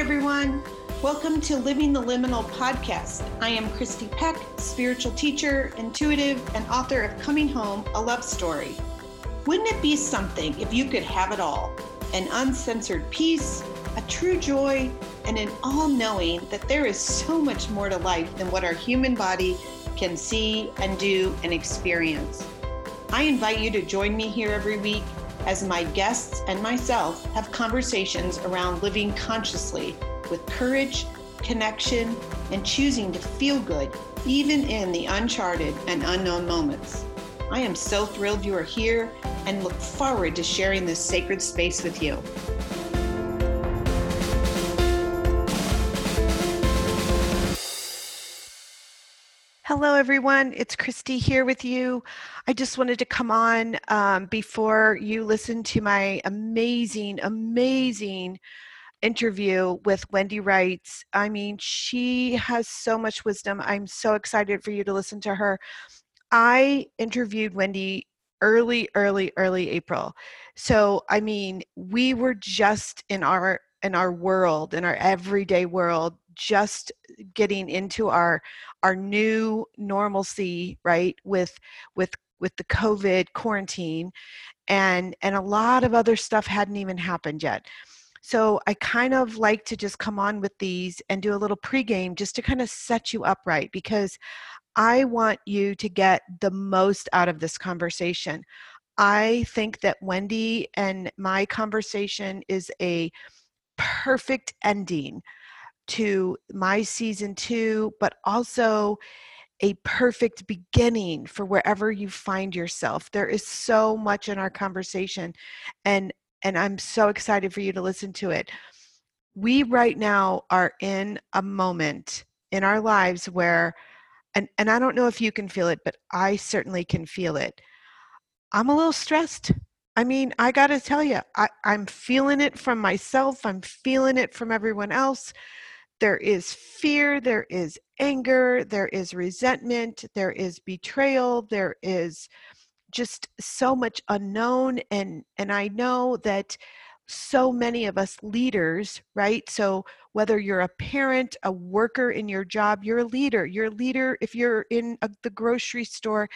everyone. Welcome to Living the Liminal podcast. I am Christy Peck, spiritual teacher, intuitive, and author of Coming Home, a Love Story. Wouldn't it be something if you could have it all? An uncensored peace, a true joy, and an all knowing that there is so much more to life than what our human body can see and do and experience. I invite you to join me here every week as my guests and myself have conversations around living consciously with courage, connection, and choosing to feel good, even in the uncharted and unknown moments. I am so thrilled you are here and look forward to sharing this sacred space with you. Hello, everyone. It's Christy here with you. I just wanted to come on um, before you listen to my amazing, amazing interview with Wendy Wrights. I mean, she has so much wisdom. I'm so excited for you to listen to her. I interviewed Wendy early, early, early April. So, I mean, we were just in our in our world, in our everyday world, just getting into our our new normalcy right with with with the covid quarantine and and a lot of other stuff hadn't even happened yet. So i kind of like to just come on with these and do a little pregame just to kind of set you up right because i want you to get the most out of this conversation. I think that wendy and my conversation is a perfect ending to my season two, but also a perfect beginning for wherever you find yourself. There is so much in our conversation and and I'm so excited for you to listen to it. We right now are in a moment in our lives where and and I don't know if you can feel it, but I certainly can feel it. I'm a little stressed. I mean, I got to tell you, I, I'm feeling it from myself. I'm feeling it from everyone else there is fear, there is anger, there is resentment, there is betrayal, there is just so much unknown and and I know that so many of us leaders, right? So whether you're a parent, a worker in your job, you're a leader. You're a leader if you're in a, the grocery store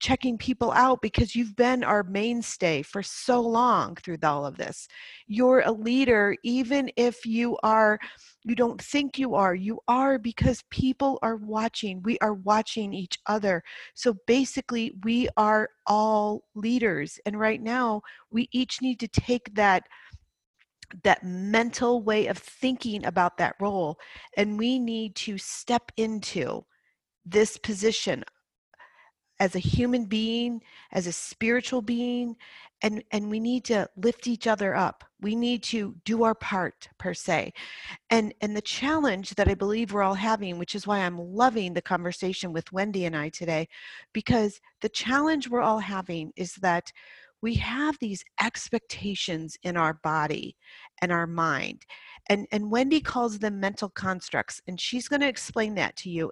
checking people out because you've been our mainstay for so long through all of this. You're a leader, even if you are, you don't think you are, you are because people are watching. We are watching each other. So basically, we are all leaders. And right now, we each need to take that that mental way of thinking about that role and we need to step into this position as a human being, as a spiritual being, and, and we need to lift each other up. We need to do our part, per se. And, and the challenge that I believe we're all having, which is why I'm loving the conversation with Wendy and I today, because the challenge we're all having is that we have these expectations in our body and our mind and and wendy calls them mental constructs and she's going to explain that to you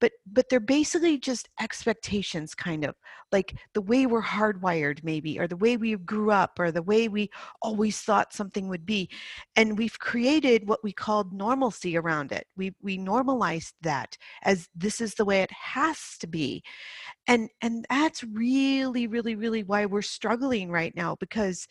but but they're basically just expectations kind of like the way we're hardwired maybe or the way we grew up or the way we always thought something would be and we've created what we called normalcy around it. We we normalized that as this is the way it has to be and and that's really really really why we're struggling right now because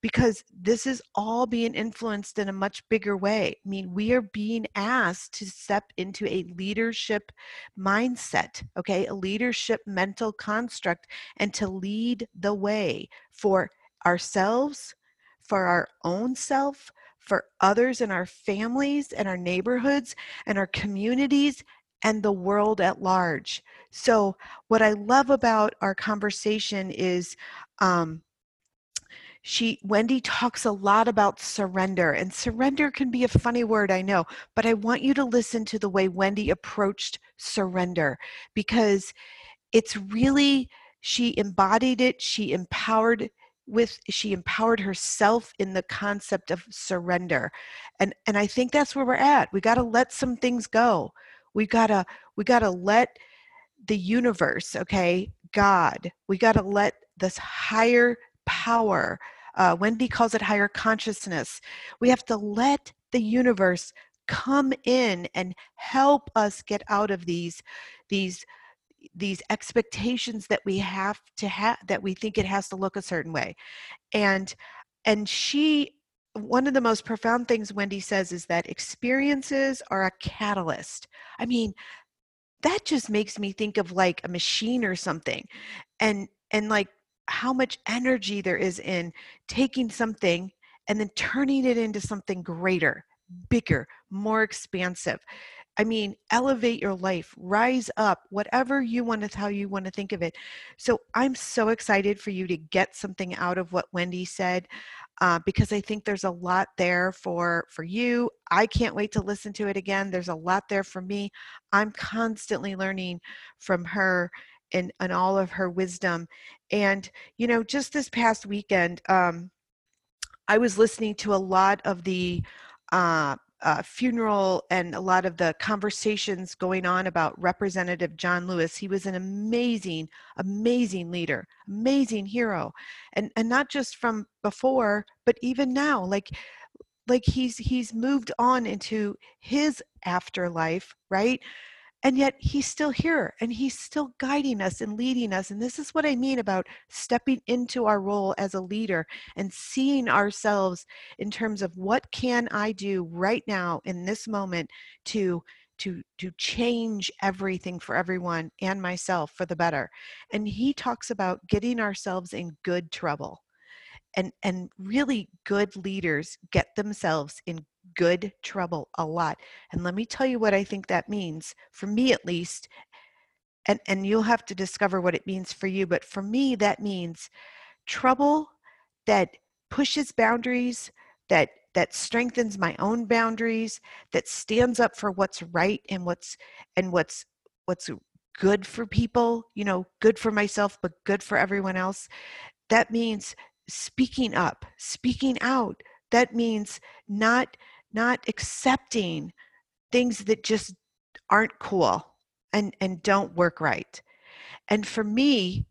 because this is all being influenced in a much bigger way. I mean, we are being asked to step into a leadership mindset, okay, a leadership mental construct, and to lead the way for ourselves, for our own self, for others in our families and our neighborhoods and our communities and the world at large. So, what I love about our conversation is um, she wendy talks a lot about surrender and surrender can be a funny word i know but i want you to listen to the way wendy approached surrender because it's really she embodied it she empowered with she empowered herself in the concept of surrender and and i think that's where we're at. We got to let some things go. We got to we got to let the universe okay god we got to let this higher power. Uh, Wendy calls it higher consciousness. We have to let the universe come in and help us get out of these these these expectations that we have to have that we think it has to look a certain way and and she one of the most profound things wendy says is that experiences are a catalyst i mean that just makes me think of like a machine or something and and like how much energy there is in taking something and then turning it into something greater bigger more expansive i mean elevate your life rise up whatever you want to how you want to think of it so i'm so excited for you to get something out of what wendy said uh, because I think there's a lot there for for you. I can't wait to listen to it again. There's a lot there for me. I'm constantly learning from her and and all of her wisdom. And you know, just this past weekend, um, I was listening to a lot of the uh, uh, funeral and a lot of the conversations going on about Representative John Lewis. He was an amazing, amazing leader, amazing hero, and and not just from before, but even now. Like like he's he's moved on into his afterlife, right? And yet he's still here and he's still guiding us and leading us and this is what i mean about stepping into our role as a leader and seeing ourselves in terms of what can i do right now in this moment to to to change everything for everyone and myself for the better. And he talks about getting ourselves in good trouble and and really good leaders get themselves in good trouble a lot. And let me tell you what I think that means, for me at least, and, and you'll have to discover what it means for you, but for me, that means trouble that pushes boundaries, that that strengthens my own boundaries, that stands up for what's right and what's and what's what's good for people, you know, good for myself, but good for everyone else. That means speaking up, speaking out. That means not not accepting things that just aren't cool and and don't work right. And for me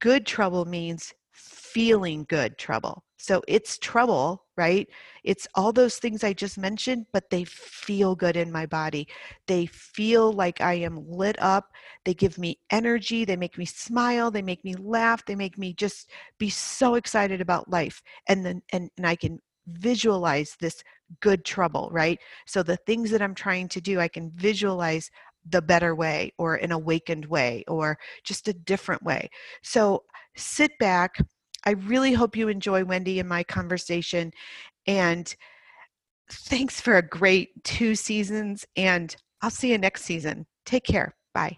good trouble means feeling good trouble. So it's trouble right? It's all those things i just mentioned but they feel good in my body. They feel like i am lit up. They give me energy. They make me smile. They make me laugh. They make me just be so excited about life. And then and, and i can visualize this good trouble, right? So the things that I'm trying to do, I can visualize the better way or an awakened way or just a different way. So sit back. I really hope you enjoy Wendy and my conversation. And thanks for a great two seasons. And I'll see you next season. Take care. Bye.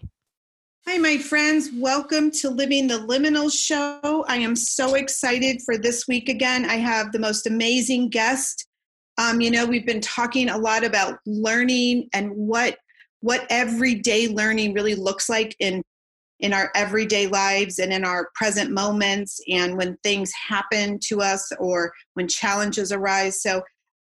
Hi, my friends. Welcome to Living the Liminal Show. I am so excited for this week again. I have the most amazing guest. Um, you know, we've been talking a lot about learning and what what everyday learning really looks like in in our everyday lives and in our present moments and when things happen to us or when challenges arise. So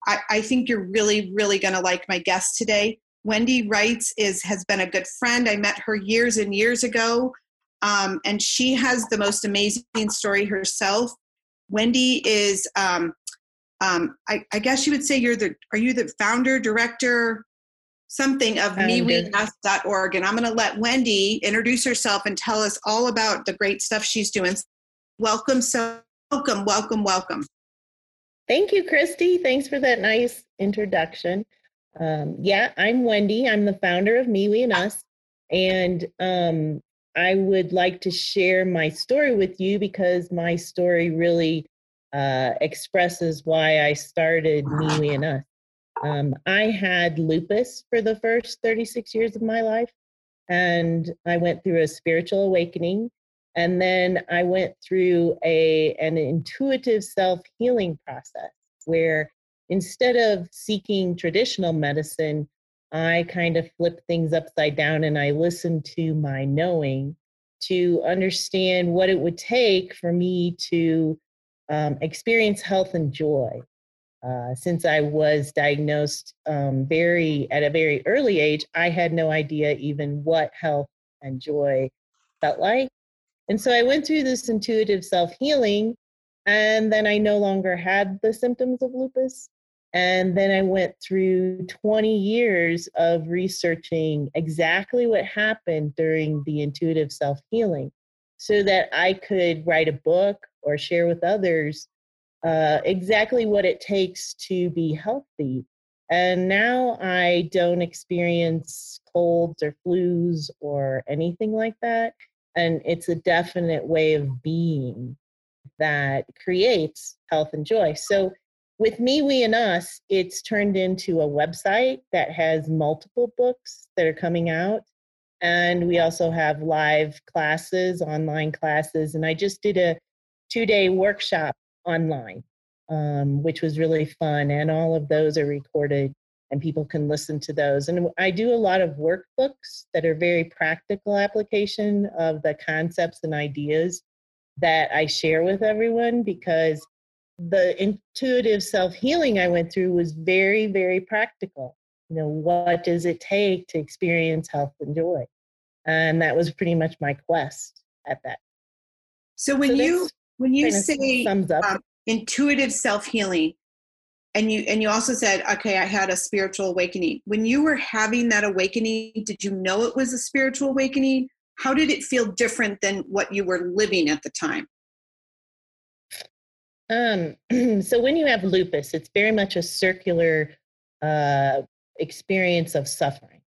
I, I think you're really, really going to like my guest today. Wendy Wrights is has been a good friend. I met her years and years ago, um, and she has the most amazing story herself. Wendy is, um, um, I, I, guess you would say you're the are you the founder, director, something of MeWeUs.org, and I'm going to let Wendy introduce herself and tell us all about the great stuff she's doing. Welcome, so welcome, welcome, welcome. Thank you, Christy. Thanks for that nice introduction. Um, yeah, I'm Wendy. I'm the founder of Me, We, and Us. And um, I would like to share my story with you because my story really uh, expresses why I started Me, We, and Us. Um, I had lupus for the first 36 years of my life, and I went through a spiritual awakening. And then I went through a an intuitive self healing process where instead of seeking traditional medicine, I kind of flip things upside down and I listen to my knowing to understand what it would take for me to um, experience health and joy. Uh, since I was diagnosed um, very at a very early age, I had no idea even what health and joy felt like. And so I went through this intuitive self healing, and then I no longer had the symptoms of lupus. And then I went through 20 years of researching exactly what happened during the intuitive self healing so that I could write a book or share with others uh, exactly what it takes to be healthy. And now I don't experience colds or flus or anything like that. And it's a definite way of being that creates health and joy. So with me, we, and us, it's turned into a website that has multiple books that are coming out. And we also have live classes, online classes. And I just did a two day workshop online, um, which was really fun. And all of those are recorded and people can listen to those. And I do a lot of workbooks that are very practical application of the concepts and ideas that I share with everyone because the intuitive self healing I went through was very, very practical. You know, what does it take to experience health and joy? And that was pretty much my quest at that. So when so you when you say um, intuitive self healing, and you and you also said, okay, I had a spiritual awakening. When you were having that awakening, did you know it was a spiritual awakening? How did it feel different than what you were living at the time? Um, so when you have lupus, it's very much a circular uh, experience of suffering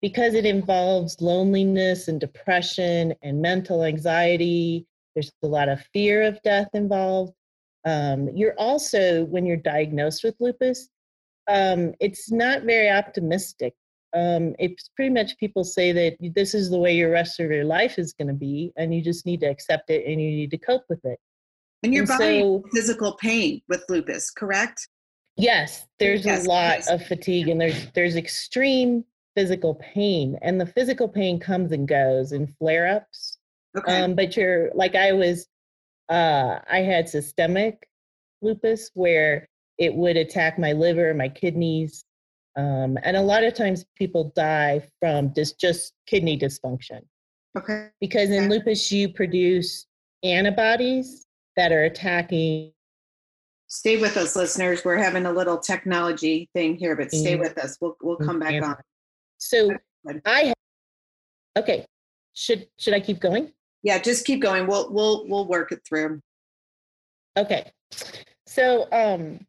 because it involves loneliness and depression and mental anxiety. There's a lot of fear of death involved. Um, you're also, when you're diagnosed with lupus, um, it's not very optimistic. Um, it's pretty much people say that this is the way your rest of your life is going to be, and you just need to accept it and you need to cope with it. And your and body so, physical pain with lupus, correct? Yes, there's yes, a lot yes. of fatigue and there's there's extreme physical pain and the physical pain comes and goes in flare-ups. Okay. Um, but you're like I was uh I had systemic lupus where it would attack my liver, my kidneys, um, and a lot of times people die from just just kidney dysfunction. Okay. Because in lupus you produce antibodies that are attacking. Stay with us, listeners. We're having a little technology thing here, but stay with us. We'll we'll come back on. So I have, okay. Should should I keep going? Yeah, just keep going. We'll we'll we'll work it through. Okay. So um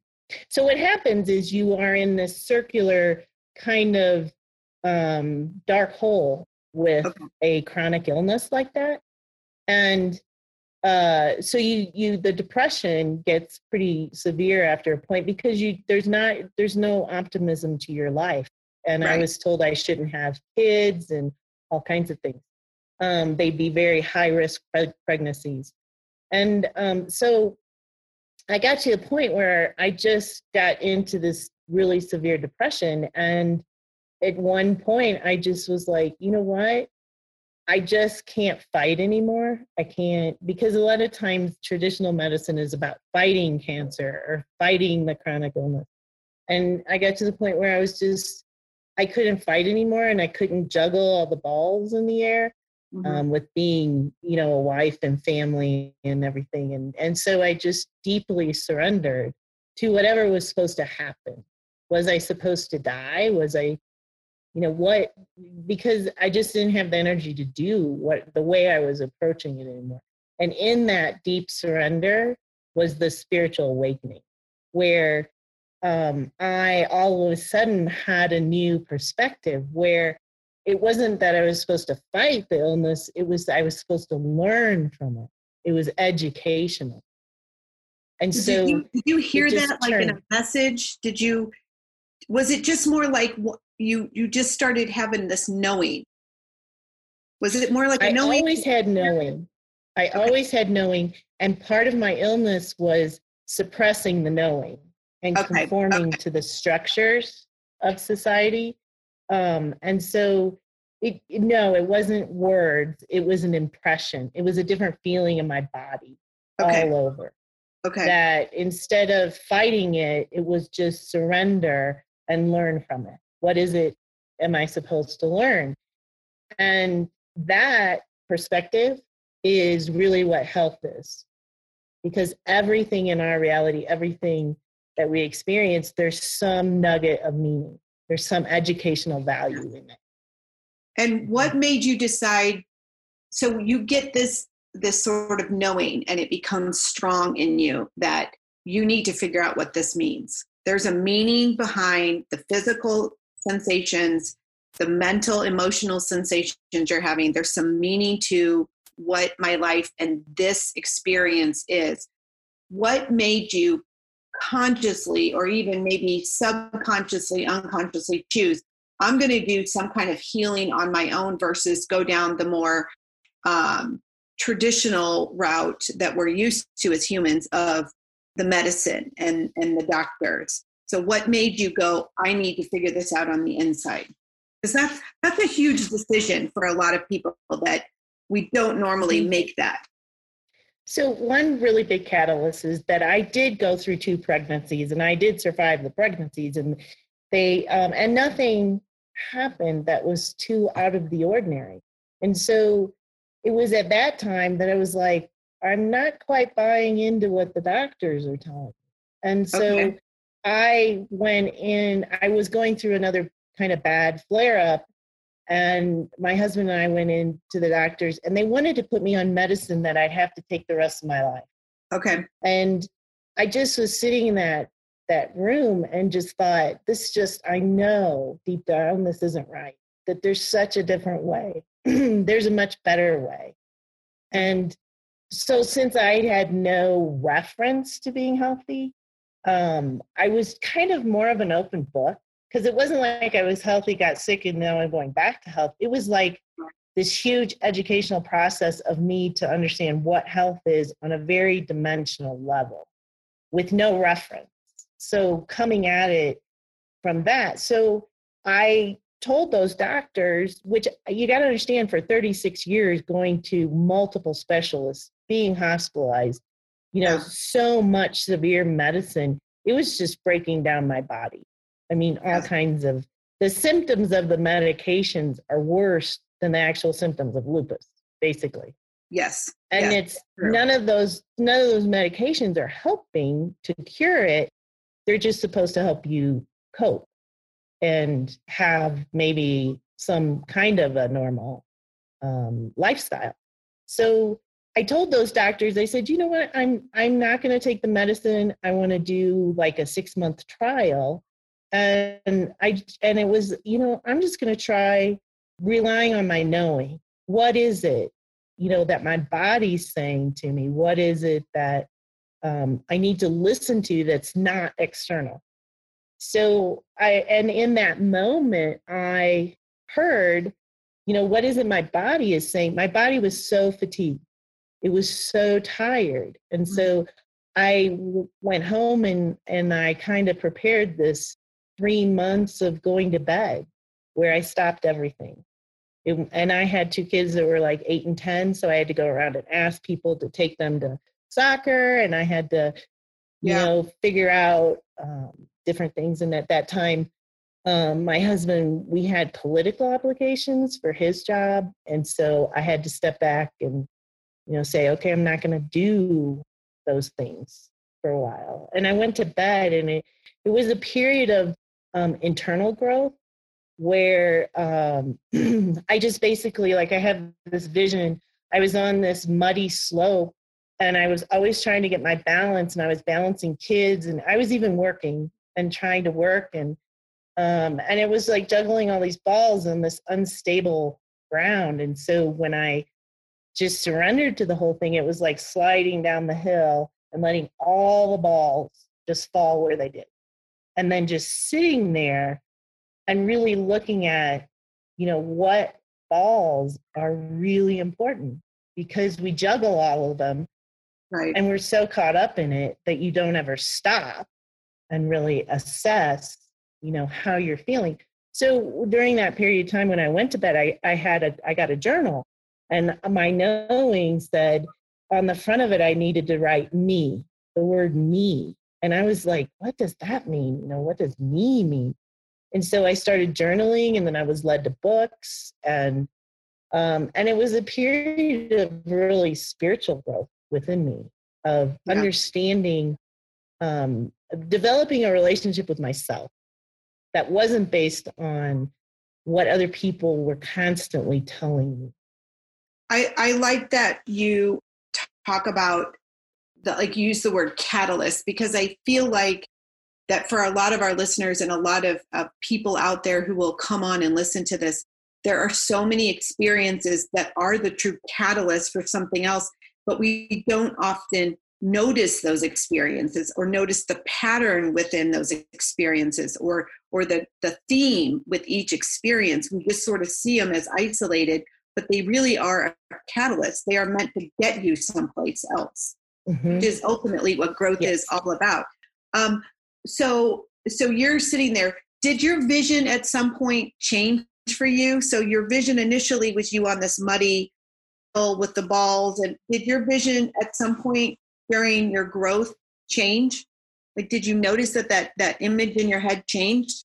so what happens is you are in this circular kind of um dark hole with okay. a chronic illness like that. And uh, so you you the depression gets pretty severe after a point because you there's not there's no optimism to your life. And right. i was told i shouldn't have kids and all kinds of things. Um, they'd be very high risk pre- pregnancies. And um, so i got to a point where i just got into this really severe depression. And at one point i just was like you know what I just can't fight anymore. I can't because a lot of times traditional medicine is about fighting cancer or fighting the chronic illness. And I got to the point where I was just I couldn't fight anymore and I couldn't juggle all the balls in the air mm-hmm. um, with being, you know, a wife and family and everything. And and so I just deeply surrendered to whatever was supposed to happen. Was I supposed to die? Was I you know what because i just didn't have the energy to do what the way i was approaching it anymore. And in that deep surrender was the spiritual awakening where um, i all of a sudden had a new perspective where it wasn't that i was supposed to fight the illness it was i was supposed to learn from it. It was educational. And did so you, did you hear that like turned. in a message? Did you was it just more like you you just started having this knowing. Was it more like a knowing? i always had knowing. I okay. always had knowing and part of my illness was suppressing the knowing and okay. conforming okay. to the structures of society. Um, and so it, no it wasn't words it was an impression it was a different feeling in my body all over. Okay. That instead of fighting it it was just surrender and learn from it what is it am I supposed to learn? And that perspective is really what health is. Because everything in our reality, everything that we experience, there's some nugget of meaning. There's some educational value in it. And what mm-hmm. made you decide? So you get this this sort of knowing, and it becomes strong in you that you need to figure out what this means. There's a meaning behind the physical sensations, the mental, emotional sensations you're having. There's some meaning to what my life and this experience is. What made you consciously or even maybe subconsciously, unconsciously choose, I'm going to do some kind of healing on my own versus go down the more um, traditional route that we're used to as humans of the medicine and, and the doctors. So what made you go, I need to figure this out on the inside? Because that's that's a huge decision for a lot of people that we don't normally mm-hmm. make that. So, one really big catalyst is that I did go through two pregnancies and I did survive the pregnancies, and they, um, and nothing happened that was too out of the ordinary. And so it was at that time that I was like, I'm not quite buying into what the doctors are telling me. And so okay. I went in, I was going through another kind of bad flare up and my husband and I went in to the doctors and they wanted to put me on medicine that I'd have to take the rest of my life. Okay. And I just was sitting in that that room and just thought, this just I know deep down this isn't right. That there's such a different way. there's a much better way. And so since I had no reference to being healthy, um, I was kind of more of an open book because it wasn't like I was healthy, got sick, and now I'm going back to health. It was like this huge educational process of me to understand what health is on a very dimensional level with no reference. So coming at it from that. So I told those doctors, which you got to understand for 36 years, going to multiple specialists, being hospitalized, you know, so much severe medicine, it was just breaking down my body. I mean, all kinds of the symptoms of the medications are worse than the actual symptoms of lupus, basically. Yes. And yes. it's True. none of those none of those medications are helping to cure it. They're just supposed to help you cope and have maybe some kind of a normal um, lifestyle. So I told those doctors, I said, you know what, I'm I'm not going to take the medicine. I want to do like a six month trial. And i and it was you know i'm just going to try relying on my knowing. What is it you know that my body's saying to me? What is it that um, i need to listen to that's not external? So i and in that moment i heard you know what is it my body is saying? My body was so fatigued it was so tired and mm-hmm. so I went home and and I kind of prepared this three months of going to bed where I stopped everything. It, and I had two kids that were like eight and 10. So I had to go around and ask people to take them to soccer. And I had to, you yeah. know, figure out um, different things. And at that time, um, my husband, we had political obligations for his job. And so I had to step back and, you know, say, okay, I'm not going to do those things for a while. And I went to bed and it, it was a period of um, internal growth where um, I just basically like I have this vision. I was on this muddy slope and I was always trying to get my balance and I was balancing kids and I was even working and trying to work and um, and it was like juggling all these balls on this unstable ground. And so when I just surrendered to the whole thing, it was like sliding down the hill and letting all the balls just fall where they did. And then just sitting there and really looking at you know what balls are really important because we juggle all of them right. and we're so caught up in it that you don't ever stop and really assess you know how you're feeling. So during that period of time when i went to bed i, I had a i got a journal and my knowing said on the front of it i needed to write me the word me and I was like, what does that mean? You know, what does me mean? And so I started journaling and then I was led to books and um, and it was a period of really spiritual growth within me of yeah. understanding um, developing a relationship with myself that wasn't based on what other people were constantly telling me. I, I like that you talk about the like use the word catalyst because I feel like that for a lot of our listeners and a lot of uh, people out there who will come on and listen to this, there are so many experiences that are the true catalyst for something else, but we don't often notice those experiences or notice the pattern within those experiences or or the the theme with each experience. We just sort of see them as isolated but they really are a catalyst they are meant to get you someplace else mm-hmm. which is ultimately what growth yes. is all about um, so so you're sitting there did your vision at some point change for you so your vision initially was you on this muddy hill with the balls and did your vision at some point during your growth change? Like, did you notice that that, that image in your head changed?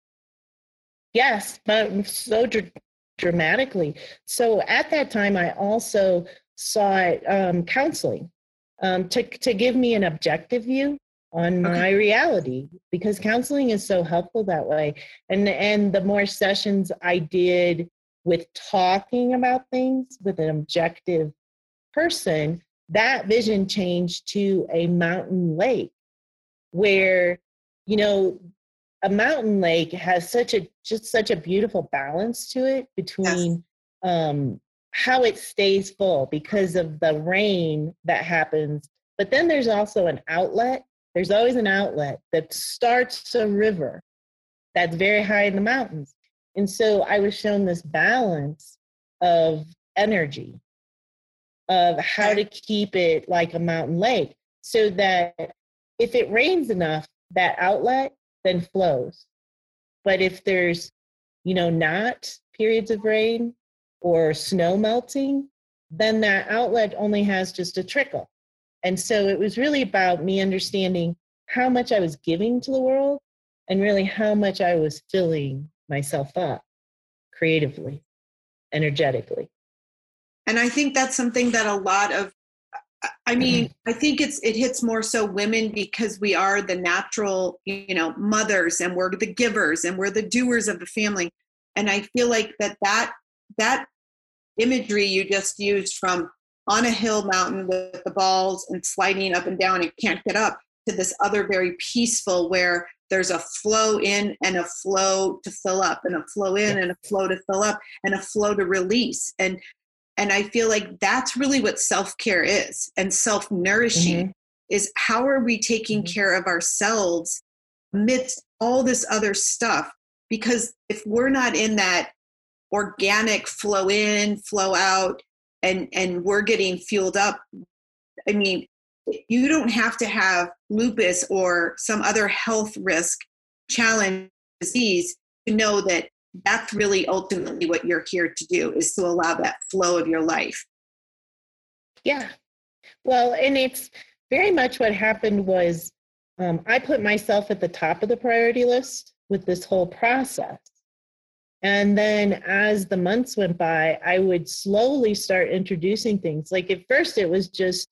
Yes, but so dr- dramatically. So at that time, I also sought um, counseling um, to, to give me an objective view on my okay. reality because counseling is so helpful that way. And, and the more sessions I did with talking about things with an objective person, that vision changed to a mountain lake where you know a mountain lake has such a just such a beautiful balance to it between yes. um how it stays full because of the rain that happens but then there's also an outlet. There's always an outlet that starts a river that's very high in the mountains. And so i was shown this balance of energy of how to keep it like a mountain lake so that if it rains enough, that outlet then flows. But if there's, you know, not periods of rain or snow melting, then that outlet only has just a trickle. And so it was really about me understanding how much I was giving to the world and really how much I was filling myself up creatively, energetically and i think that's something that a lot of i mean mm-hmm. i think it's it hits more so women because we are the natural you know mothers and we're the givers and we're the doers of the family. And i feel like that that that imagery you just used from on a hill mountain with the balls and sliding up and down and can't get up to this other very peaceful where there's a flow in and a flow to fill up and a flow in and a flow to fill up and a flow to release. And and I feel like that's really what self care is and self nourishing mm-hmm. is how are we taking mm-hmm. care of ourselves amidst all this other stuff? Because if we're not in that organic flow in, flow out, and, and we're getting fueled up, I mean, you don't have to have lupus or some other health risk challenge disease to know that that's really ultimately what you're here to do is to allow that flow of your life. Yeah. Well and it's very much what happened was um, i put myself at the top of the priority list with this whole process. And then as the months went by i would slowly start introducing things. Like at first it was just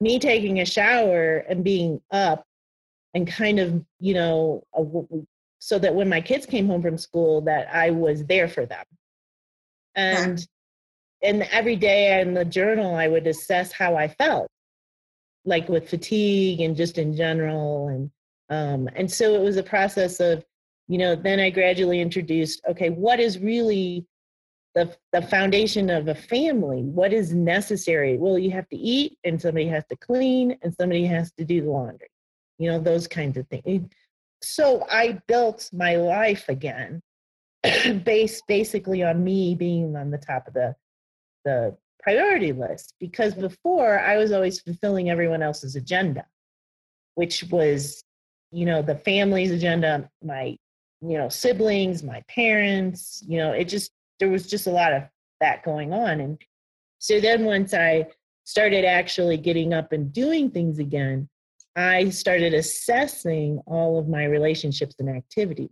me taking a shower and being up and kind of you know so that when my kids came home from school that I was there for them. And yeah. and every day in the journal I would assess how I felt, like with fatigue and just in general. And um, and so it was a process of, you know, then I gradually introduced, okay, what is really the, the foundation of a family what is necessary well you have to eat and somebody has to clean and somebody has to do the laundry you know those kinds of things so I built my life again based basically on me being on the top of the the priority list because before I was always fulfilling everyone else's agenda, which was, you know, the family's agenda, my, you know, siblings, my parents, you know, it just, there was just a lot of that going on. And so then once I started actually getting up and doing things again, I started assessing all of my relationships and activities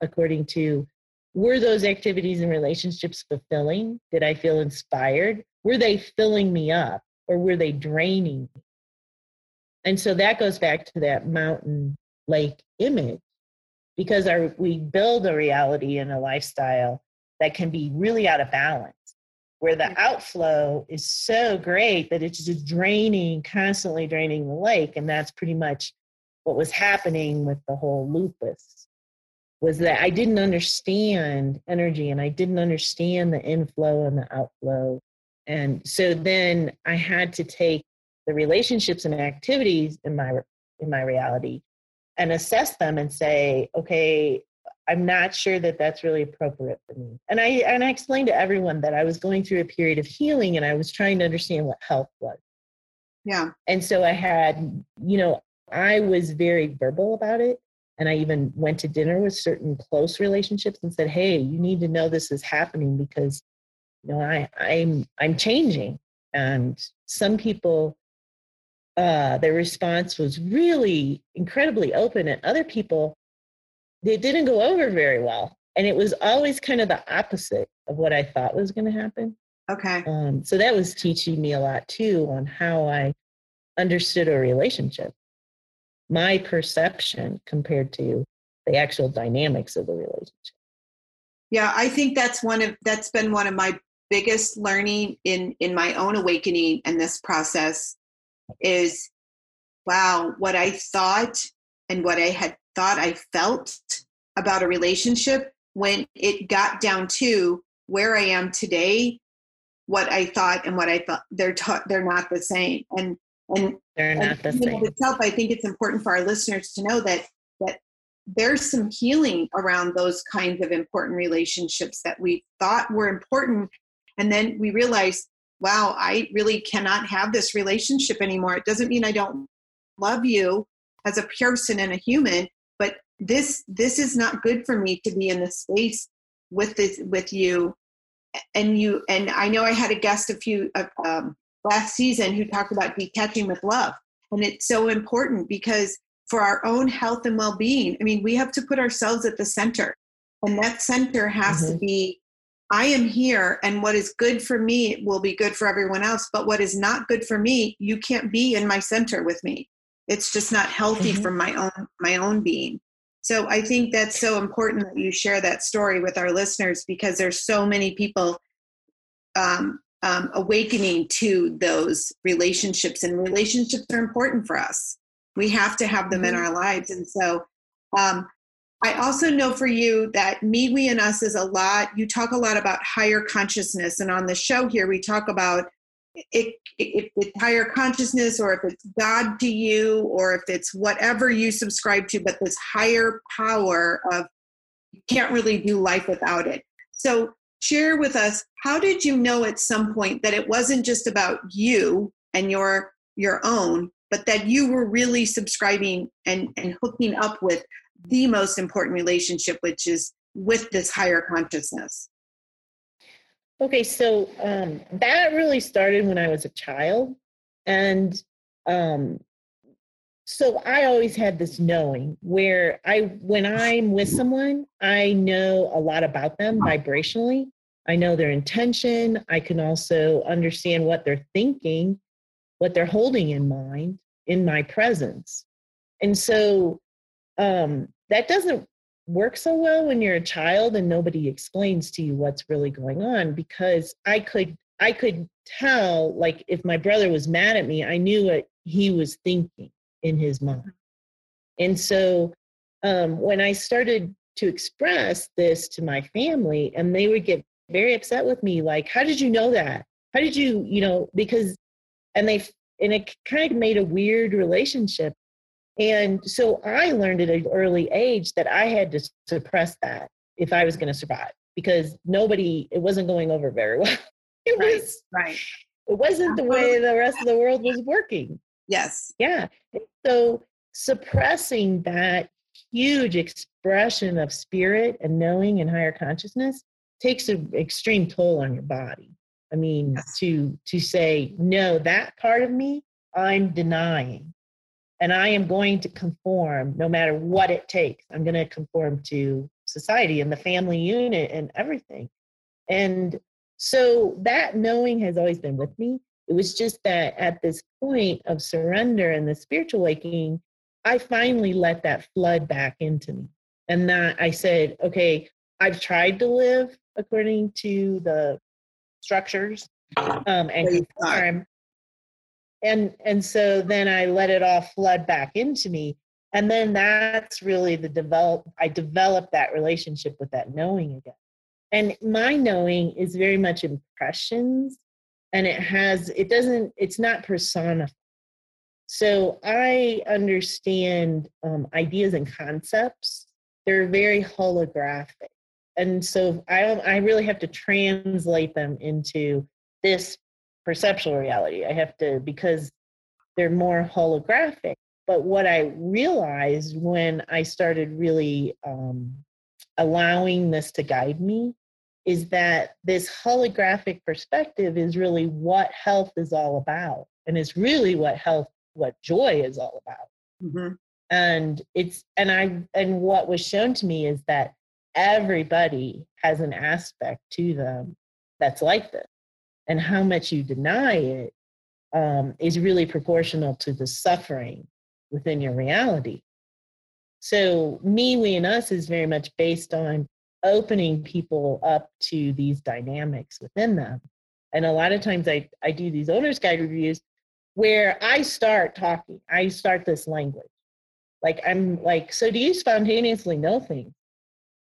according to were those activities and relationships fulfilling? Did I feel inspired? Were they filling me up or were they draining me? And so that goes back to that mountain lake image because our, we build a reality and a lifestyle that can be really out of balance where the outflow is so great that it's just draining constantly draining the lake and that's pretty much what was happening with the whole lupus was that i didn't understand energy and i didn't understand the inflow and the outflow. And so then i had to take the relationships and activities in my in my reality and assess them and say, okay, I'm not sure that that's really appropriate for me. And I and I explained to everyone that I was going through a period of healing and I was trying to understand what health was. Yeah. And so I had, you know, I was very verbal about it. And I even went to dinner with certain close relationships and said, hey, you need to know this is happening because, you know, I, I'm I'm changing. And some people uh, their response was really incredibly open, and other people, they didn't go over very well. And it was always kind of the opposite of what I thought was going to happen. Okay. Um, so that was teaching me a lot too on how I understood a relationship, my perception compared to the actual dynamics of the relationship. Yeah, I think that's one of that's been one of my biggest learning in in my own awakening and this process is wow, what I thought and what I had thought I felt about a relationship when it got down to where I am today, what I thought and what I felt. They're ta- they're not the same. And and they're not and, the same. Itself, I think it's important for our listeners to know that that there's some healing around those kinds of important relationships that we thought were important, and then we realize wow, I really cannot have this relationship anymore. It doesn't mean I don't love you as a person and a human, this this is not good for me to be in this space with this with you. And you and I know I had a guest a few uh, um, last season who talked about detaching with love, and it's so important because for our own health and well-being, I mean, we have to put ourselves at the center, and that center has mm-hmm. to be I am here, and what is good for me will be good for everyone else. But what is not good for me, you can't be in my center with me. It's just not healthy mm-hmm. for my own my own being. So I think that's so important that you share that story with our listeners because there's so many people um, um, awakening to those relationships, and relationships are important for us. We have to have them mm-hmm. in our lives, and so um, I also know for you that me, we, and us is a lot. You talk a lot about higher consciousness, and on the show here, we talk about if it's higher consciousness, or if it's God to you, or if it's whatever you subscribe to, but this higher power of you can't really do life without it. So, share with us how did you know at some point that it wasn't just about you and your your own, but that you were really subscribing and and hooking up with the most important relationship, which is with this higher consciousness? Okay, so um, that really started when I was a child. And um, so I always had this knowing where I, when I'm with someone, I know a lot about them vibrationally. I know their intention. I can also understand what they're thinking, what they're holding in mind in my presence. And so um, that doesn't work so well when you're a child and nobody explains to you what's really going on because I could I could tell like if my brother was mad at me, I knew what he was thinking in his mind. And so um, when I started to express this to my family, and they would get very upset with me, like, "How did you know that? How did you, you know?" Because, and they and it kind of made a weird relationship and so I learned at an early age that I had to suppress that if I was going to survive because nobody, it wasn't going over very well. It right, was, right. It wasn't the way the rest of the world was working. Yes. Yeah. So suppressing that huge expression of spirit and knowing and higher consciousness takes an extreme toll on your body. I mean, yes. to to say no, that part of me I'm denying and I am going to conform no matter what it takes. I'm going to conform to society and the family unit and everything. And so that knowing has always been with me. It was just that at this point of surrender and the spiritual awakening, I finally let that flood back into me. And that I said, okay, I've tried to live according to the structures um, and conform. And and so then I let it all flood back into me. And then that's really the develop I developed that relationship with that knowing again. And my knowing is very much impressions and it has it doesn't it's not personified so i understand um, ideas and concepts they're very holographic and so i i really have to translate them into this perceptual reality. I have to because they're more holographic. But what i realized when i started really um, allowing this to guide me is that this holographic perspective is really what health is all about. And it's really what health what joy is all about. Mm-hmm. and it's and i and what was shown to me is that everybody has an aspect to them that's like this and how much you deny it um, is really proportional to the suffering within your reality so me we and us is very much based on opening people up to these dynamics within them. And a lot of times I, I do these owner's guide reviews where I start talking, I start this language. Like I'm like, so do you spontaneously know things?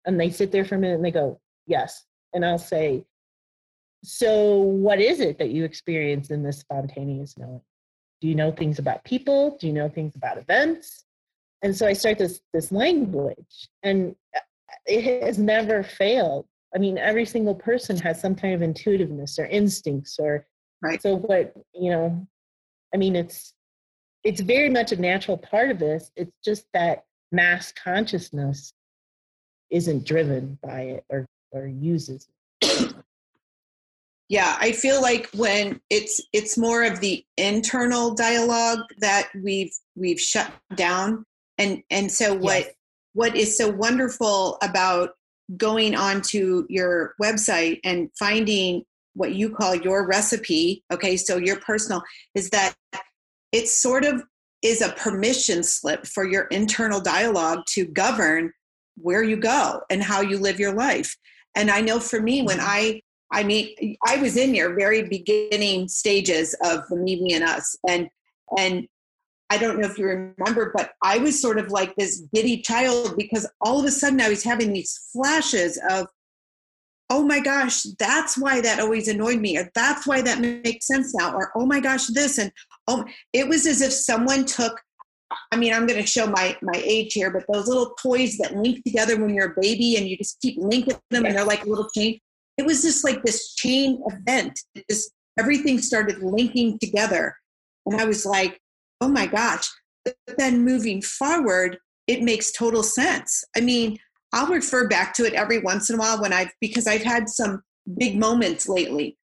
And they sit there for a minute and they go, yes. And I'll say, so what is it that you experience in this spontaneous knowing? Do you know things about people? Do you know things about events? And so I start this this language. And uh, it has never failed. I mean, every single person has some kind of intuitiveness or instincts or right. So what you know, I mean, it's it's very much a natural part of this. It's just that mass consciousness isn't driven by it or or uses it. Yeah i feel like when it's it's more of the internal dialogue that we've we've shut down and and so what yes what is so wonderful about going onto your website and finding what you call your recipe, okay, so your personal, is that it sort of is a permission slip for your internal dialogue to govern where you go and how you live your life. And I know for me, when mm-hmm. I I mean, I was in your very beginning stages of the Me, Me, and Us, and and I don't know if you remember, but I was sort of like this giddy child because all of a sudden I was having these flashes of, oh my gosh, that's why that always annoyed me, or that's why that makes sense now, or oh my gosh, this. And oh, it was as if someone took, I mean, I'm going to show my, my age here, but those little toys that link together when you're a baby and you just keep linking them and they're like a little chain. It was just like this chain event. Just everything started linking together. And I was like, oh my gosh. But then moving forward, it makes total sense. I mean, I'll refer back to it every once in a while when I've, because I've had some big moments lately.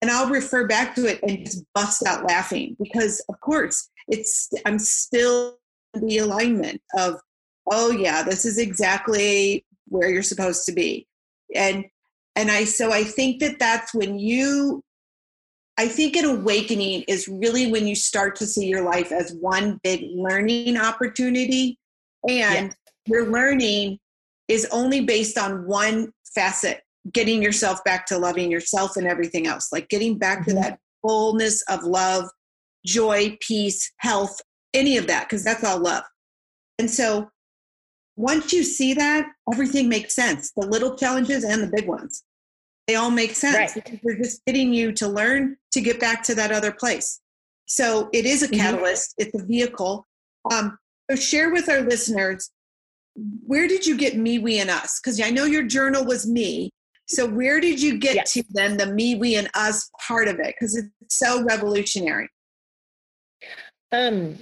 And I'll refer back to it and just bust out laughing because, of course, it's, I'm still the alignment of, oh, yeah, this is exactly where you're supposed to be. And, and I, so I think that that's when you I think an awakening is really when you start to see your life as one big learning opportunity. And yes. your learning is only based on one facet getting yourself back to loving yourself and everything else, like getting back mm-hmm. to that fullness of love, joy, peace, health, any of that, because that's all love. And so once you see that, everything makes sense the little challenges and the big ones. They all make sense right. because they're just getting you to learn to get back to that other place. So it is a mm-hmm. catalyst, mm-hmm. it's a vehicle. Um, so share with our listeners where did you get me, we, and us? Because I know your journal was me. So where did you get yes. to then the me, we, and us part of it? Because it's so revolutionary. Um,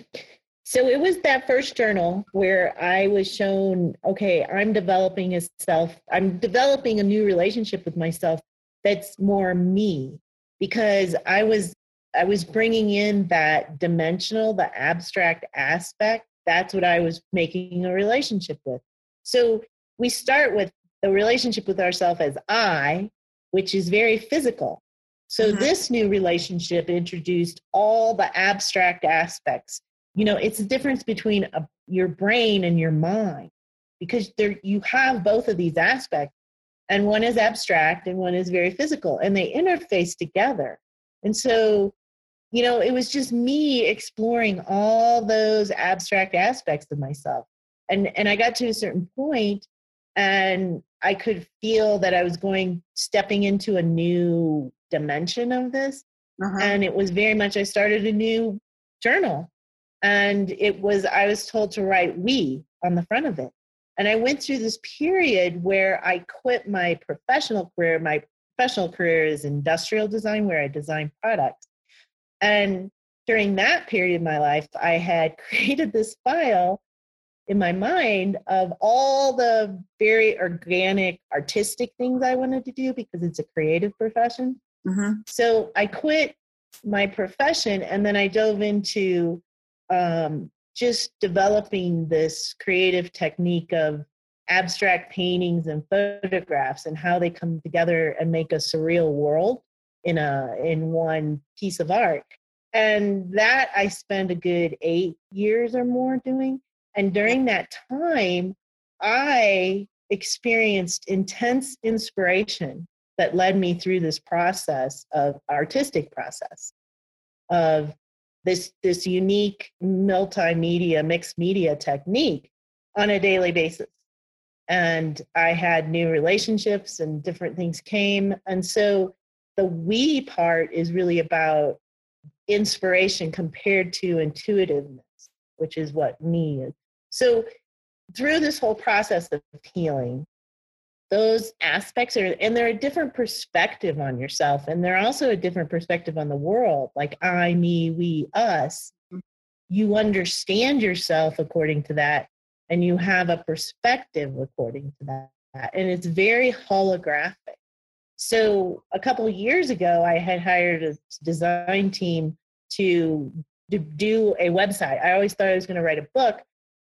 so it was that first journal where I was shown, okay, I'm developing a self, I'm developing a new relationship with myself that's more me because I was I was bringing in that dimensional, the abstract aspect. That's what I was making a relationship with. So we start with the relationship with ourselves as I, which is very physical. So mm-hmm. this new relationship introduced all the abstract aspects. You know, it's a difference between a, your brain and your mind because there you have both of these aspects and one is abstract and one is very physical and they interface together. And so, you know, it was just me exploring all those abstract aspects of myself. And and I got to a certain point and I could feel that I was going stepping into a new dimension of this. Uh-huh. And it was very much I started a new journal. And it was I was told to write we on the front of it. And I went through this period where I quit my professional career. My professional career is industrial design, where I design products. And during that period of my life, I had created this file in my mind of all the very organic artistic things I wanted to do because it's a creative profession. Mm-hmm. So I quit my profession and then I dove into um, just developing this creative technique of abstract paintings and photographs and how they come together and make a surreal world in a in one piece of art. And that i spent a good eight years or more doing. And during that time, I experienced intense inspiration that led me through this process of artistic process of this this unique multimedia mixed media technique on a daily basis. And i had new relationships and different things came. And so the we part is really about inspiration compared to intuitiveness which is what me is. So, through this whole process of healing, those aspects are, and they're a different perspective on yourself, and they're also a different perspective on the world, like I, me, we, us. You understand yourself according to that, and you have a perspective according to that. And it's very holographic. So, a couple of years ago, I had hired a design team to do a website. I always thought I was going to write a book,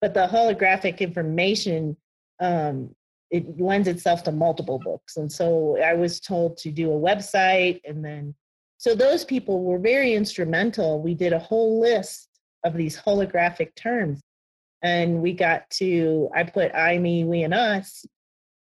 but the holographic information um, it lends itself to multiple books. And so i was told to do a website and then so those people were very instrumental. We did a whole list of these holographic terms. And we got to i put i me we and us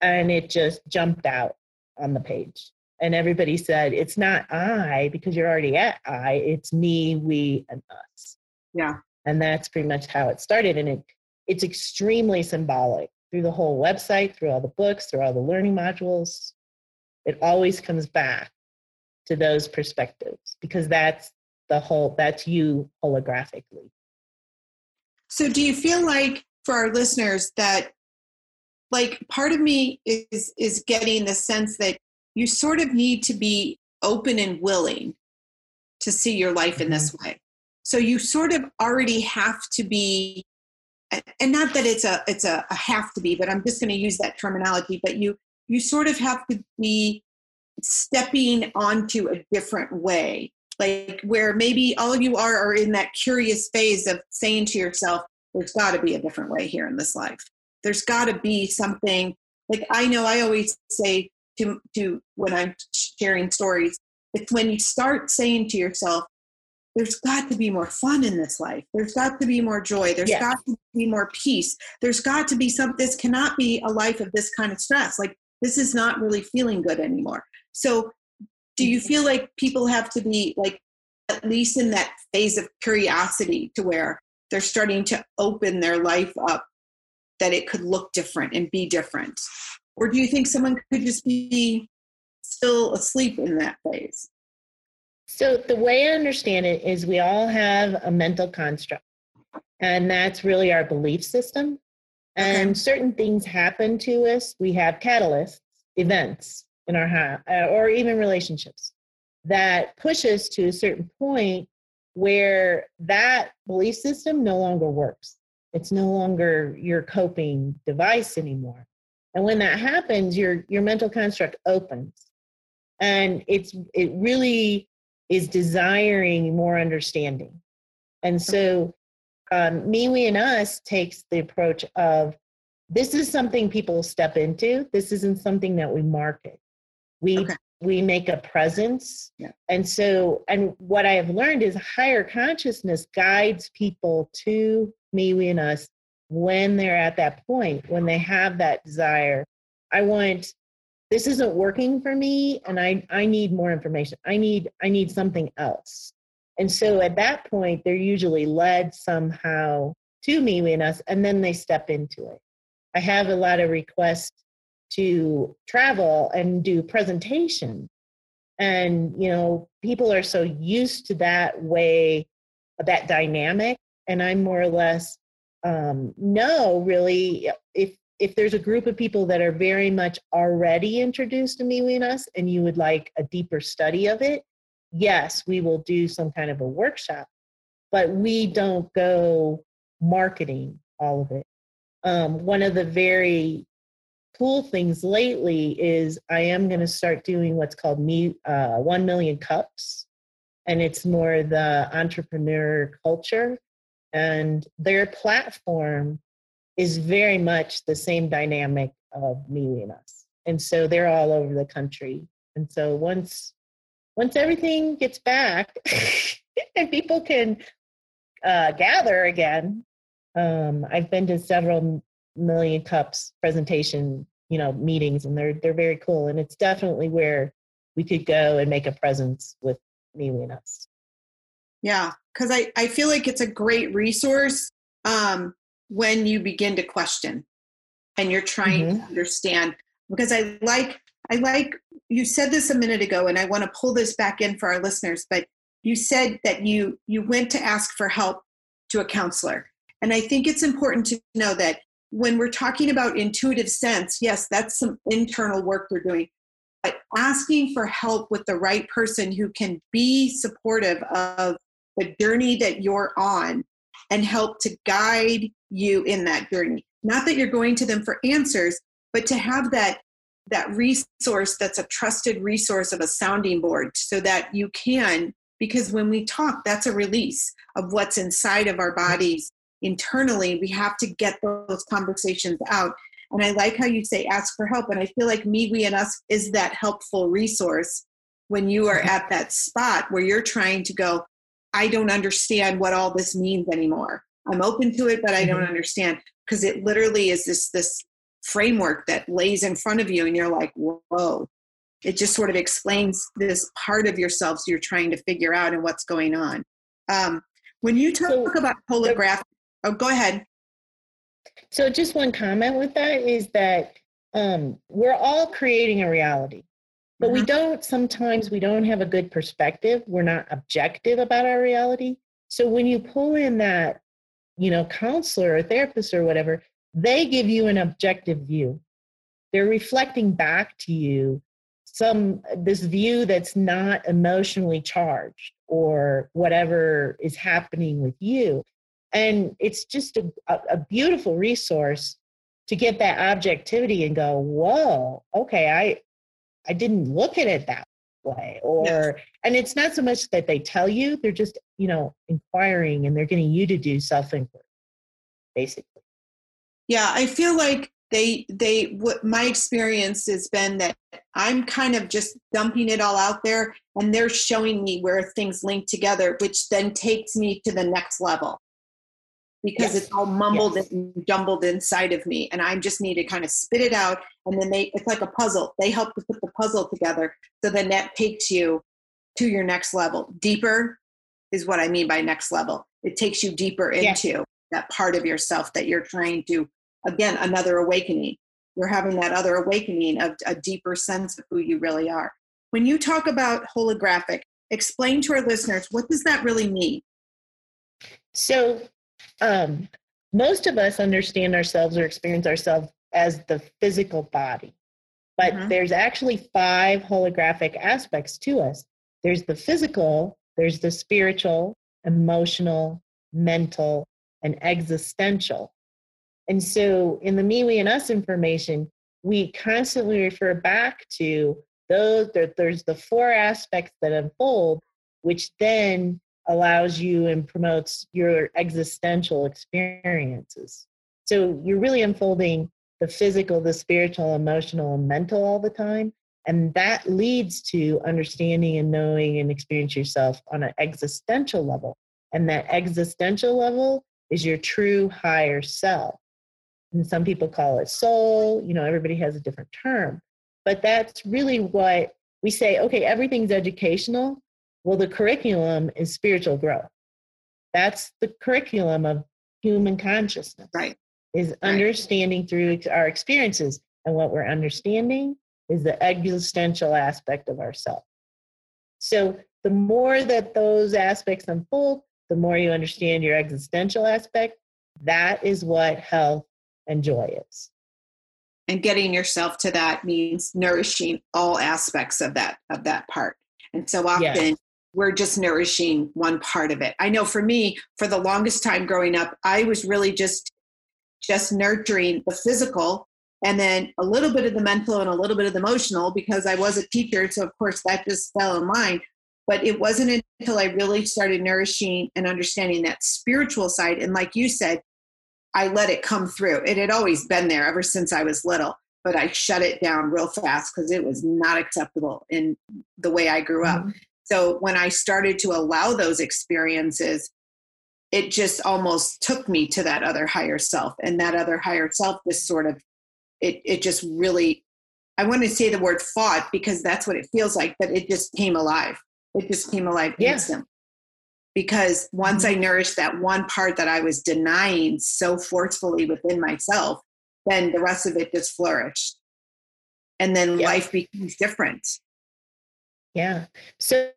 and it just jumped out on the page. And everybody said it's not i because you're already at i it's me we and us. Yeah. And that's pretty much how it started. And it it's extremely symbolic through the whole website, through all the books, through all the learning modules. It always comes back to those perspectives because that's the whole, that's you holographically. So, do you feel like for our listeners that, like, part of me is is getting the sense that you sort of need to be open and willing to see your life in this mm-hmm. way. So you sort of already have to be and not that it's a it's a, a have to be but i'm just going to use that terminology but you you sort of have to be stepping onto a different way. Like where maybe all of you are are in that curious phase of saying to yourself there's got to be a different way here in this life. There's got to be something like i know i always say to to when i'm sharing stories it's when you start saying to yourself there's got to be more fun in this life. There's got to be more joy. There's yes. got to be more peace. There's got to be some, this cannot be a life of this kind of stress. Like, this is not really feeling good anymore. So, do you feel like people have to be like, at least in that phase of curiosity to where they're starting to open their life up that it could look different and be different? Or do you think someone could just be still asleep in that phase? So, the way I understand it is we all have a mental construct, and that's really our belief system. And okay. certain things happen to us. We have catalysts, events in our house, uh, or even relationships that push us to a certain point where that belief system no longer works. It's no longer your coping device anymore. And when that happens, your your mental construct opens, and it's it really is desiring more understanding. And so, um, me, we, and us takes the approach of this is something people step into. This isn't something that we market. We okay. we make a presence. Yeah. And so, and what I have learned is higher consciousness guides people to me, we, and us when they're at that point, when they have that desire. I want this isn't working for me and I, I need more information. I need I need something else. And so at that point, they're usually led somehow to me and us, and then they step into it. I have a lot of requests to travel and do presentation. And, you know, people are so used to that way, that dynamic. And I'm more or less, um, no, really, if if there's a group of people that are very much already introduced to me and us and you would like a deeper study of it, yes, we will do some kind of a workshop, but we don't go marketing all of it. Um, one of the very cool things lately is I am going to start doing what's called me uh, 1 million cups. And it's more the entrepreneur culture. And their platform is very much the same dynamic of me and us. And so they're all over the country. And so once once everything gets back and people can uh, gather again, um, I've been to several million cups presentation, you know, meetings, and they're they're very cool. And it's definitely where we could go and make a presence with me and us. Yeah, because I I feel like it's a great resource um, when you begin to question and you're trying mm-hmm. to understand. Because I like I like you said this a minute ago, and I want to pull this back in for our listeners. But you said that you you went to ask for help to a counselor, and I think it's important to know that when we're talking about intuitive sense, yes, that's some internal work we're doing. But asking for help with the right person who can be supportive of the journey that you're on and help to guide you in that journey. Not that you're going to them for answers, but to have that that resource that's a trusted resource of a sounding board so that you can because when we talk that's a release of what's inside of our bodies internally. We have to get those conversations out. And i like how you say ask for help. And i feel like me we and us is that helpful resource when you are at that spot where you're trying to go i don't understand what all this means anymore. I'm open to it but i don't mm-hmm. understand. Because it literally is this this framework that lays in front of you and you're like whoa. It just sort of explains this part of yourself so you're trying to figure out and what's going on. Um, when you talk so, about holographic oh go ahead. So just one comment with that is that um, we're all creating a reality but mm-hmm. we don't sometimes we don't have a good perspective. We're not objective about our reality. So when you pull in that you know counselor or therapist or whatever they give you an objective view. They're reflecting back to you some this view that's not emotionally charged or whatever is happening with you. And it's just a, a beautiful resource to get that objectivity and go whoa okay i i didn't look at it that way or yes. and it's not so much that they tell you they're just you know inquiring and they're getting you to do self inquiry basically yeah, I feel like they they what my experience has been that I'm kind of just dumping it all out there and they're showing me where things link together, which then takes me to the next level. Because yes. it's all mumbled yes. and jumbled inside of me. And I just need to kind of spit it out. And then they it's like a puzzle. They help to put the puzzle together. So then that takes you to your next level. Deeper is what I mean by next level. It takes you deeper into yes. that part of yourself that you're trying to again another awakening you're having that other awakening of a deeper sense of who you really are when you talk about holographic explain to our listeners what does that really mean so um, most of us understand ourselves or experience ourselves as the physical body but mm-hmm. there's actually five holographic aspects to us there's the physical there's the spiritual emotional mental and existential and so in the me, we, and us information, we constantly refer back to those, there, there's the four aspects that unfold, which then allows you and promotes your existential experiences. So you're really unfolding the physical, the spiritual, emotional, and mental all the time. And that leads to understanding and knowing and experience yourself on an existential level. And that existential level is your true higher self. And some people call it soul, you know, everybody has a different term. But that's really what we say okay, everything's educational. Well, the curriculum is spiritual growth. That's the curriculum of human consciousness. Right. Is right. understanding through our experiences. And what we're understanding is the existential aspect of ourself. So the more that those aspects unfold, the more you understand your existential aspect. That is what health and joy is. And getting yourself to that means nourishing all aspects of that of that part. And so often yes. We're just nourishing one part of it. I know for me, for the longest time growing up, I was really just just nurturing the physical and then a little bit of the mental and a little bit of the emotional because I was a teacher. So, of course, that just fell in line. But it wasn't until I really started nourishing and understanding that spiritual side. And like you said, I let it come through. It had always been there ever since I was little, but I shut it down real fast because it was not acceptable in the way I grew up. Mm-hmm. So when I started to allow those experiences, it just almost took me to that other higher self. And that other higher self just sort of it it just really I want to say the word fought because that's what it feels like, but it just came alive. It just came alive yeah. instantly. Because once mm-hmm. I nourished that one part that I was denying so forcefully within myself, then the rest of it just flourished. And then yeah. life becomes different. Yeah. So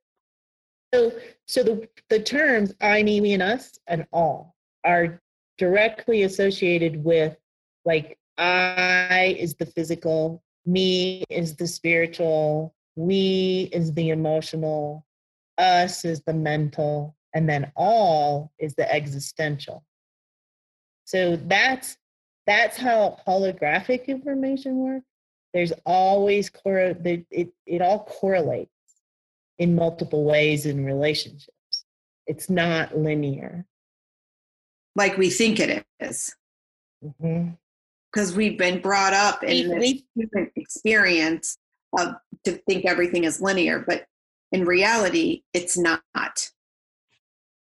so so the the terms I, me, me, and us and all are directly associated with like I is the physical, me is the spiritual, we is the emotional, us is the mental, and then all is the existential. So that's that's how holographic information works. There's always cor- it, it, it all correlates in multiple ways in relationships. It's not linear. Like we think it is. Mm-hmm because we've been brought up in this human experience of to think everything is linear, but in reality, it's not.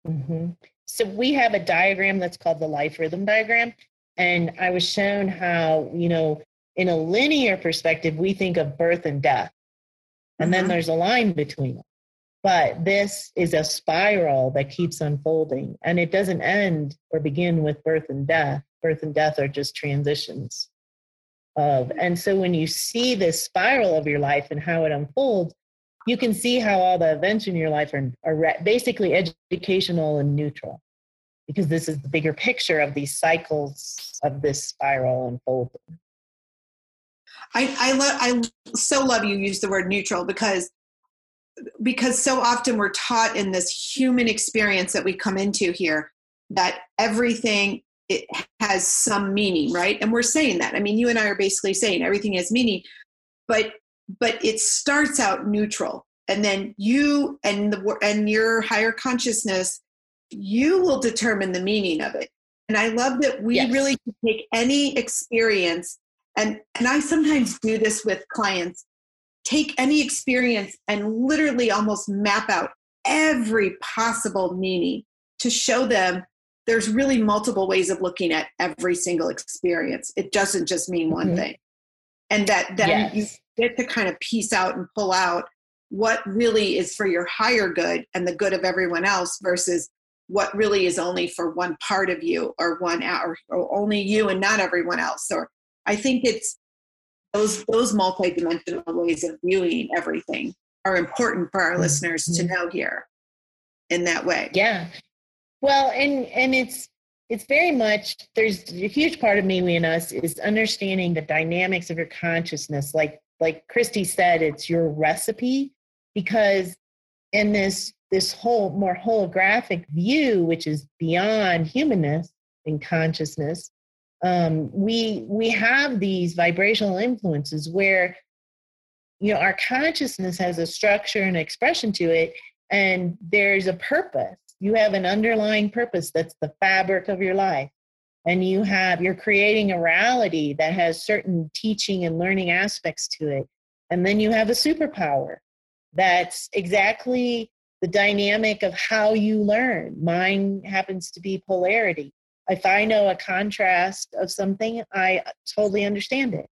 Mm-hmm. So we have a diagram that's called the life rhythm diagram, and I was shown how you know in a linear perspective we think of birth and death, and mm-hmm. then there's a line between them. But this is a spiral that keeps unfolding, and it doesn't end or begin with birth and death birth and death are just transitions of. And so when you see this spiral of your life and how it unfolds, you can see how all the events in your life are, are basically educational and neutral because this is the bigger picture of these cycles of this spiral unfolding. I I, lo- I so love you use the word neutral because because so often we're taught in this human experience that we come into here that everything it has some meaning right? And we're saying that. I mean you and i are basically saying everything has meaning but but it starts out neutral. And then you and the and your higher consciousness you will determine the meaning of it. And i love that we yes. really take any experience and and i sometimes do this with clients take any experience and literally almost map out every possible meaning to show them there's really multiple ways of looking at every single experience. It doesn't just mean one mm-hmm. thing. And that then yes. you get to kind of piece out and pull out what really is for your higher good and the good of everyone else versus what really is only for one part of you or one or, or only you and not everyone else. Or I think it's those those multidimensional ways of viewing everything are important for our mm-hmm. listeners to know here in that way. Yeah. Well, and and it's it's very much there's a huge part of me and us is understanding the dynamics of your consciousness. Like like Christy said, it's your recipe because in this this whole more holographic view, which is beyond humanness and consciousness, um, we we have these vibrational influences where you know our consciousness has a structure and expression to it, and there's a purpose you have an underlying purpose that's the fabric of your life and you have you're creating a reality that has certain teaching and learning aspects to it And then you have a superpower. That's exactly the dynamic of how you learn. Mine happens to be polarity. If I know a contrast of something, I totally understand it.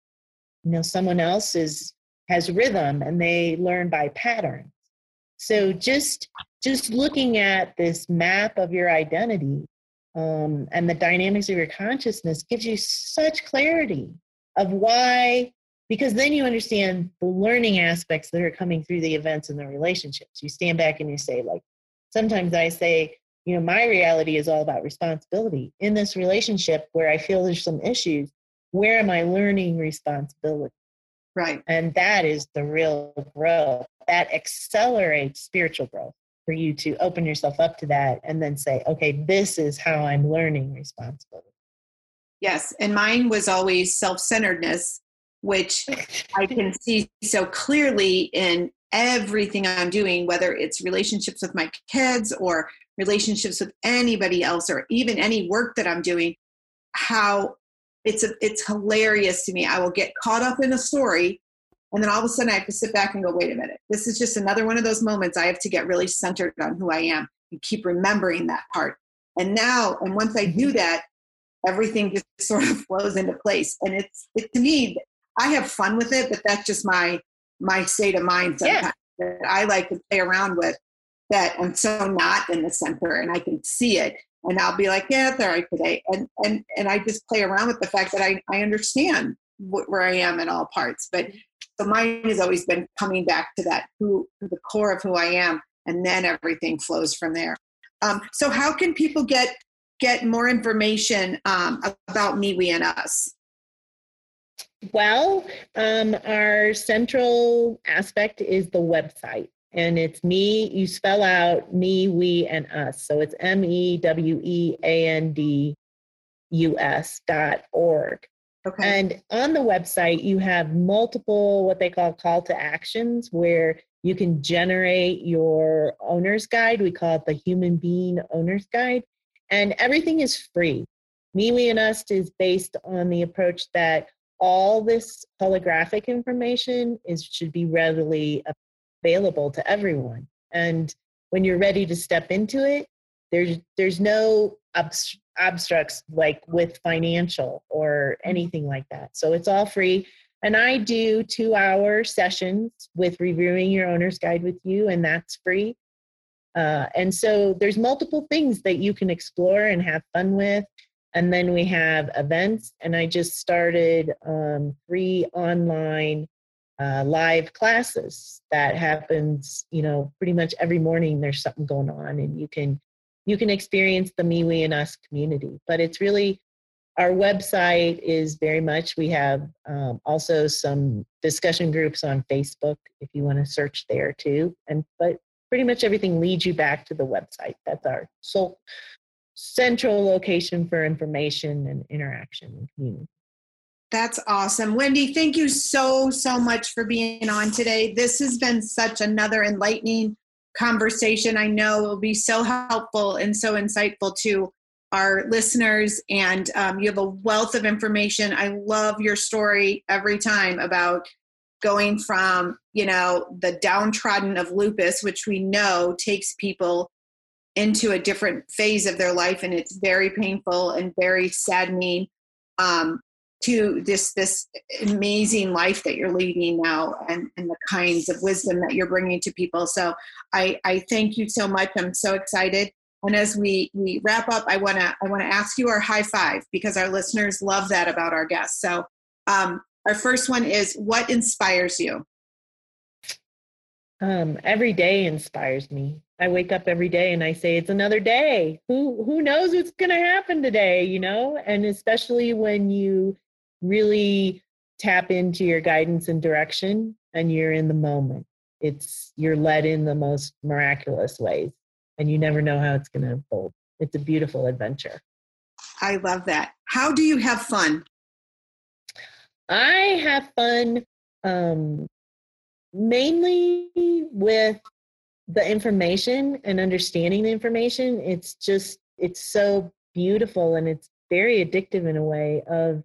You know, someone else is has rhythm and they learn by patterns. So just just looking at this map of your identity um, and the dynamics of your consciousness gives you such clarity of why because then you understand the learning aspects that are coming through the events and the relationships you stand back and you say like sometimes i say you know my reality is all about responsibility. In this relationship where i feel there's some issues where am i learning responsibility? Right. And that is the real growth that accelerates spiritual growth for you to open yourself up to that and then say okay this is how i'm learning responsibility. Yes and mine was always self-centeredness which I can see so clearly in everything I'm doing, whether it's relationships with my kids or relationships with anybody else or even any work that I'm doing, how it's a, it's hilarious to me. I will get caught up in a story and then all of a sudden I have to sit back and go, wait a minute. This is just another one of those moments I have to get really centered on who I am and keep remembering that part. And now, and once I do mm-hmm. that, everything just sort of flows into place. And it's it, to me, I have fun with it, but that's just my my state of mind sometimes yeah. that I like to play around with that I'm so not in the center and I can see it and I'll be like, yeah, it's all right today. And and and I just play around with the fact that I, I understand wh- where I am in all parts. But so mine has always been coming back to that who the core of who I am, and then everything flows from there. Um, so how can people get get more information um, about me, we, and us? Well, um, our central aspect is the website, and it's me. You spell out me, we, and us. So it's M E W E A N D U S dot org. Okay. And on the website, you have multiple what they call call to actions where you can generate your owner's guide. We call it the human being owner's guide. And everything is free. Me, we, and us is based on the approach that all this holographic information is should be readily available to everyone. And when you're ready to step into it there's there's no abstracts like with financial or anything like that. So it's all free. And i do two hour sessions with reviewing your owner's guide with you and that's free. Uh, and so there's multiple things that you can explore and have fun with and then we have events, and I just started um, three online uh, live classes that happens, you know, pretty much every morning. There's something going on, and you can you can experience the me, we, and us community. But it's really our website is very much. We have um, also some discussion groups on Facebook if you want to search there too. And but pretty much everything leads you back to the website. That's our sole central location for information and interaction and community. That's awesome. Wendy, thank you so, so much for being on today. This has been such another enlightening conversation. I know it will be so helpful and so insightful to our listeners. And um, you have a wealth of information. I love your story every time about going from, you know, the downtrodden of lupus, which we know takes people into a different phase of their life and it's very painful and very saddening um, to this this amazing life that you're leading now and, and the kinds of wisdom that you're bringing to people. So i i thank you so much. I'm so excited. And as we we wrap up i want to i want to ask you our high five because our listeners love that about our guests. So um, our first one is what inspires you? Um, every day inspires me I wake up every day and I say it's another day. Who who knows what's going to happen today, you know? And especially when you really tap into your guidance and direction and you're in the moment. It's you're led in the most miraculous ways and you never know how it's going to unfold. It's a beautiful adventure. I love that. How do you have fun? I have fun um mainly with the information and understanding the information it's just it's so beautiful and it's very addictive in a way of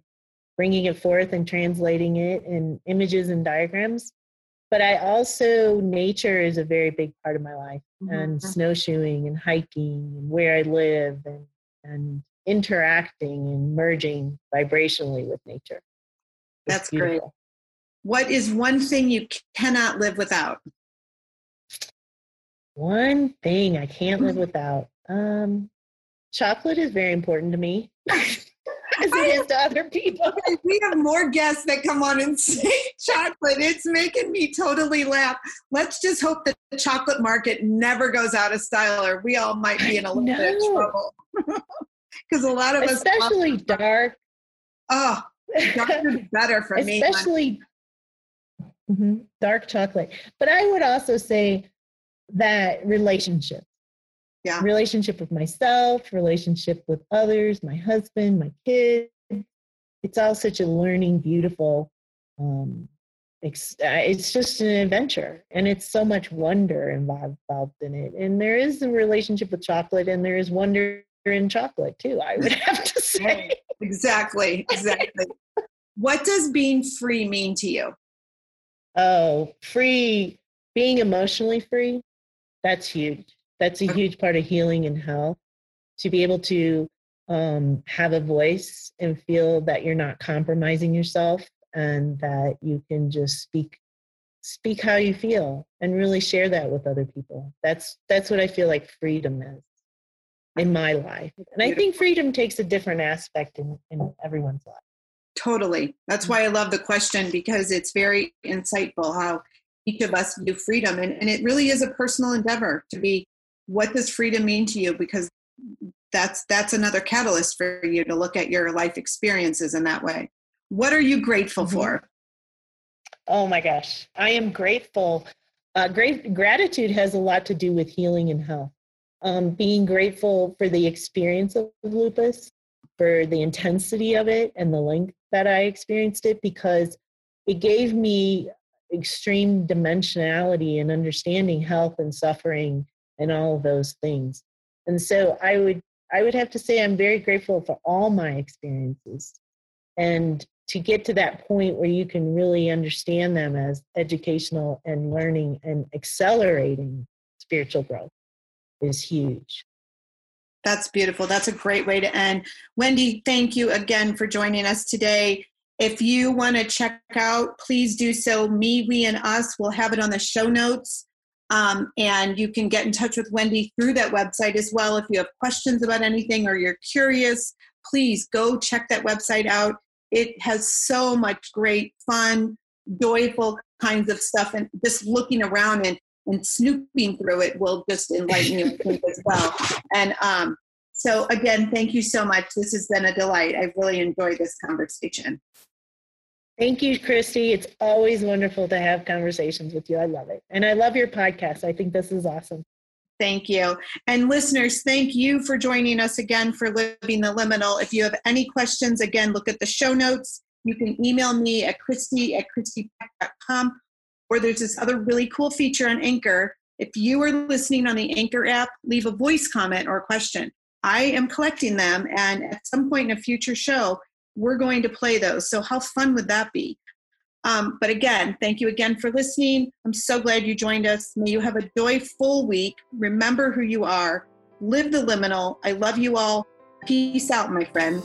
bringing it forth and translating it in images and diagrams but I also, nature is a very big part of my life mm-hmm. and snowshoeing and hiking and where I live and, and interacting and merging vibrationally with nature. It's That's beautiful. great. What is one thing you cannot live without? One thing I can't live without. Um, chocolate is very important to me. as it is to other people. We have more guests that come on and say chocolate. It's making me totally laugh. Let's just hope that the chocolate market never goes out of style, or we all might be in a little no. bit of trouble. Because a lot of us, especially dark. Oh, dark is better for especially, me. Especially mm-hmm, dark chocolate. But I would also say that relationship. yeah. relationship with myself, relationship with others, my husband, my kids. It's all such a learning, beautiful. Um, it's, it's just an adventure, and it's so much wonder involved, involved in it. And there is a relationship with chocolate, and there is wonder in chocolate too. I would have to say. exactly, exactly. what does being free mean to you? Oh, free, being emotionally free. That's huge. That's a huge part of healing and health to be able to um, have a voice and feel that you're not compromising yourself and that you can just speak speak how you feel and really share that with other people. That's that's what i feel like freedom is in my life. And i think freedom takes a different aspect in, in everyone's life. Totally. That's why i love the question because it's very insightful how each of us view freedom. And, and it really is a personal endeavor to be what does freedom mean to you? Because that's that's another catalyst for you to look at your life experiences in that way. What are you grateful mm-hmm. for? Oh my gosh. I am grateful. Uh, great gratitude has a lot to do with healing and health. Um, being grateful for the experience of lupus for the intensity of it and the length that i experienced it because it gave me extreme dimensionality and understanding health and suffering and all of those things. And so I would I would have to say I'm very grateful for all my experiences and to get to that point where you can really understand them as educational and learning and accelerating spiritual growth is huge. That's beautiful. That's a great way to end. Wendy, thank you again for joining us today. If you want to check out, please do so. Me, we, and us, we'll have it on the show notes. Um, and you can get in touch with Wendy through that website as well. If you have questions about anything or you're curious, please go check that website out. It has so much great, fun, joyful kinds of stuff. And just looking around and, and snooping through it will just enlighten you as well. And um, so, again, thank you so much. This has been a delight. I've really enjoyed this conversation. Thank you, Christy. It's always wonderful to have conversations with you. I love it. And I love your podcast. I think this is awesome. Thank you. And listeners, thank you for joining us again for Living the Liminal. If you have any questions, again, look at the show notes. You can email me at christy at christypeck.com or there's this other really cool feature on Anchor. If you are listening on the Anchor app, leave a voice comment or a question. I am collecting them, and at some point in a future show, we're going to play those. So, how fun would that be? Um, but again, thank you again for listening. I'm so glad you joined us. May you have a joyful week. Remember who you are. Live the liminal. I love you all. Peace out, my friends.